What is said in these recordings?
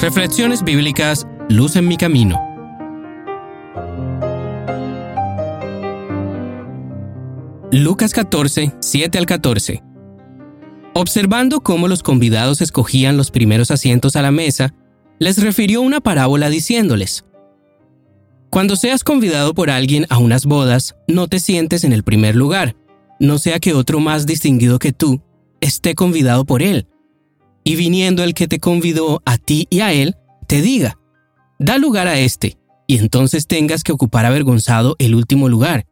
Reflexiones bíblicas Luz en mi camino. Lucas 14, 7 al 14. Observando cómo los convidados escogían los primeros asientos a la mesa, les refirió una parábola diciéndoles, Cuando seas convidado por alguien a unas bodas, no te sientes en el primer lugar, no sea que otro más distinguido que tú esté convidado por él y viniendo el que te convidó a ti y a él, te diga, da lugar a este, y entonces tengas que ocupar avergonzado el último lugar.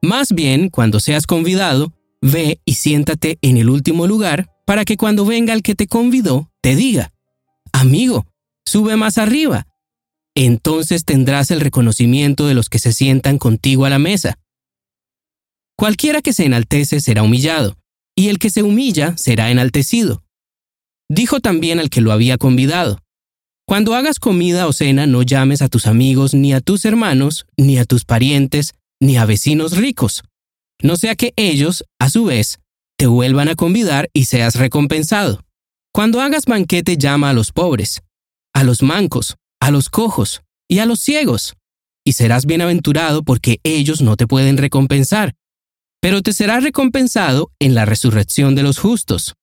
Más bien, cuando seas convidado, ve y siéntate en el último lugar para que cuando venga el que te convidó, te diga, amigo, sube más arriba. Entonces tendrás el reconocimiento de los que se sientan contigo a la mesa. Cualquiera que se enaltece será humillado, y el que se humilla será enaltecido. Dijo también al que lo había convidado, Cuando hagas comida o cena no llames a tus amigos, ni a tus hermanos, ni a tus parientes, ni a vecinos ricos, no sea que ellos, a su vez, te vuelvan a convidar y seas recompensado. Cuando hagas banquete llama a los pobres, a los mancos, a los cojos y a los ciegos, y serás bienaventurado porque ellos no te pueden recompensar, pero te será recompensado en la resurrección de los justos.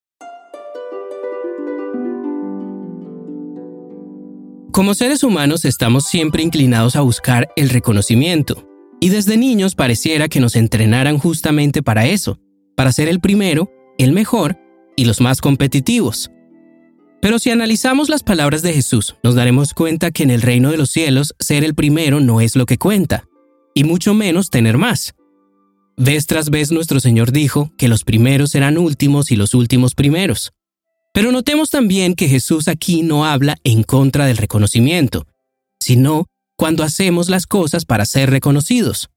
Como seres humanos estamos siempre inclinados a buscar el reconocimiento, y desde niños pareciera que nos entrenaran justamente para eso, para ser el primero, el mejor y los más competitivos. Pero si analizamos las palabras de Jesús, nos daremos cuenta que en el reino de los cielos ser el primero no es lo que cuenta, y mucho menos tener más. Vez tras vez nuestro Señor dijo que los primeros serán últimos y los últimos primeros. Pero notemos también que Jesús aquí no habla en contra del reconocimiento, sino cuando hacemos las cosas para ser reconocidos.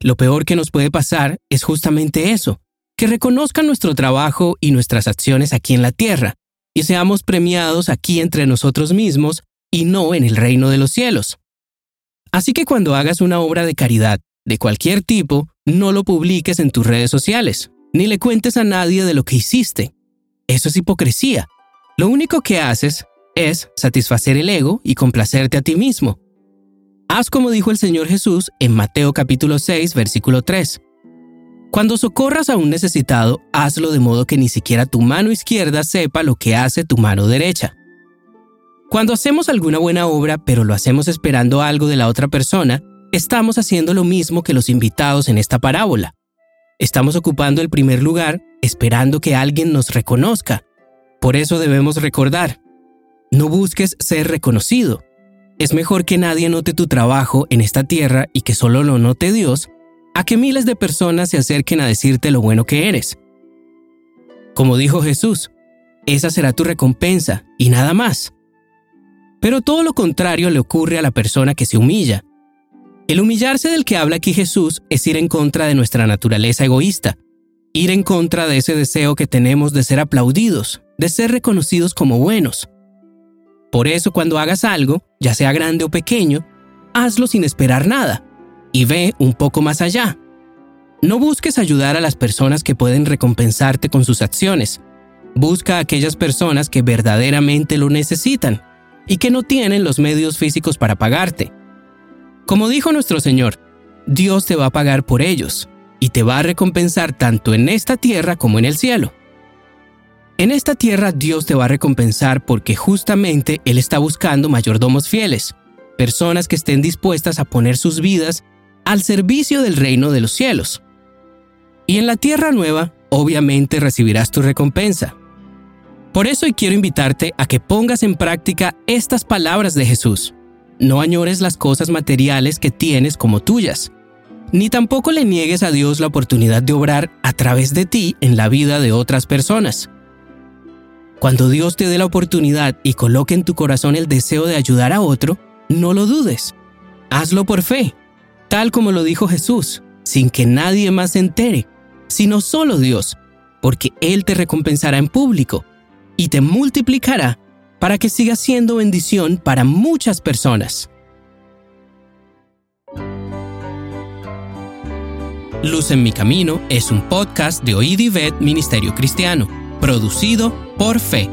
Lo peor que nos puede pasar es justamente eso, que reconozcan nuestro trabajo y nuestras acciones aquí en la tierra, y seamos premiados aquí entre nosotros mismos y no en el reino de los cielos. Así que cuando hagas una obra de caridad, de cualquier tipo, no lo publiques en tus redes sociales, ni le cuentes a nadie de lo que hiciste, eso es hipocresía. Lo único que haces es satisfacer el ego y complacerte a ti mismo. Haz como dijo el Señor Jesús en Mateo capítulo 6, versículo 3. Cuando socorras a un necesitado, hazlo de modo que ni siquiera tu mano izquierda sepa lo que hace tu mano derecha. Cuando hacemos alguna buena obra, pero lo hacemos esperando algo de la otra persona, estamos haciendo lo mismo que los invitados en esta parábola. Estamos ocupando el primer lugar esperando que alguien nos reconozca. Por eso debemos recordar, no busques ser reconocido. Es mejor que nadie note tu trabajo en esta tierra y que solo lo note Dios, a que miles de personas se acerquen a decirte lo bueno que eres. Como dijo Jesús, esa será tu recompensa y nada más. Pero todo lo contrario le ocurre a la persona que se humilla. El humillarse del que habla aquí Jesús es ir en contra de nuestra naturaleza egoísta, ir en contra de ese deseo que tenemos de ser aplaudidos, de ser reconocidos como buenos. Por eso cuando hagas algo, ya sea grande o pequeño, hazlo sin esperar nada y ve un poco más allá. No busques ayudar a las personas que pueden recompensarte con sus acciones. Busca a aquellas personas que verdaderamente lo necesitan y que no tienen los medios físicos para pagarte. Como dijo nuestro Señor, Dios te va a pagar por ellos y te va a recompensar tanto en esta tierra como en el cielo. En esta tierra Dios te va a recompensar porque justamente Él está buscando mayordomos fieles, personas que estén dispuestas a poner sus vidas al servicio del reino de los cielos. Y en la tierra nueva, obviamente recibirás tu recompensa. Por eso quiero invitarte a que pongas en práctica estas palabras de Jesús. No añores las cosas materiales que tienes como tuyas ni tampoco le niegues a Dios la oportunidad de obrar a través de ti en la vida de otras personas. Cuando Dios te dé la oportunidad y coloque en tu corazón el deseo de ayudar a otro, no lo dudes. Hazlo por fe, tal como lo dijo Jesús, sin que nadie más se entere, sino solo Dios, porque Él te recompensará en público y te multiplicará para que sigas siendo bendición para muchas personas. Luz en mi camino es un podcast de Oíd Ministerio Cristiano, producido por Fe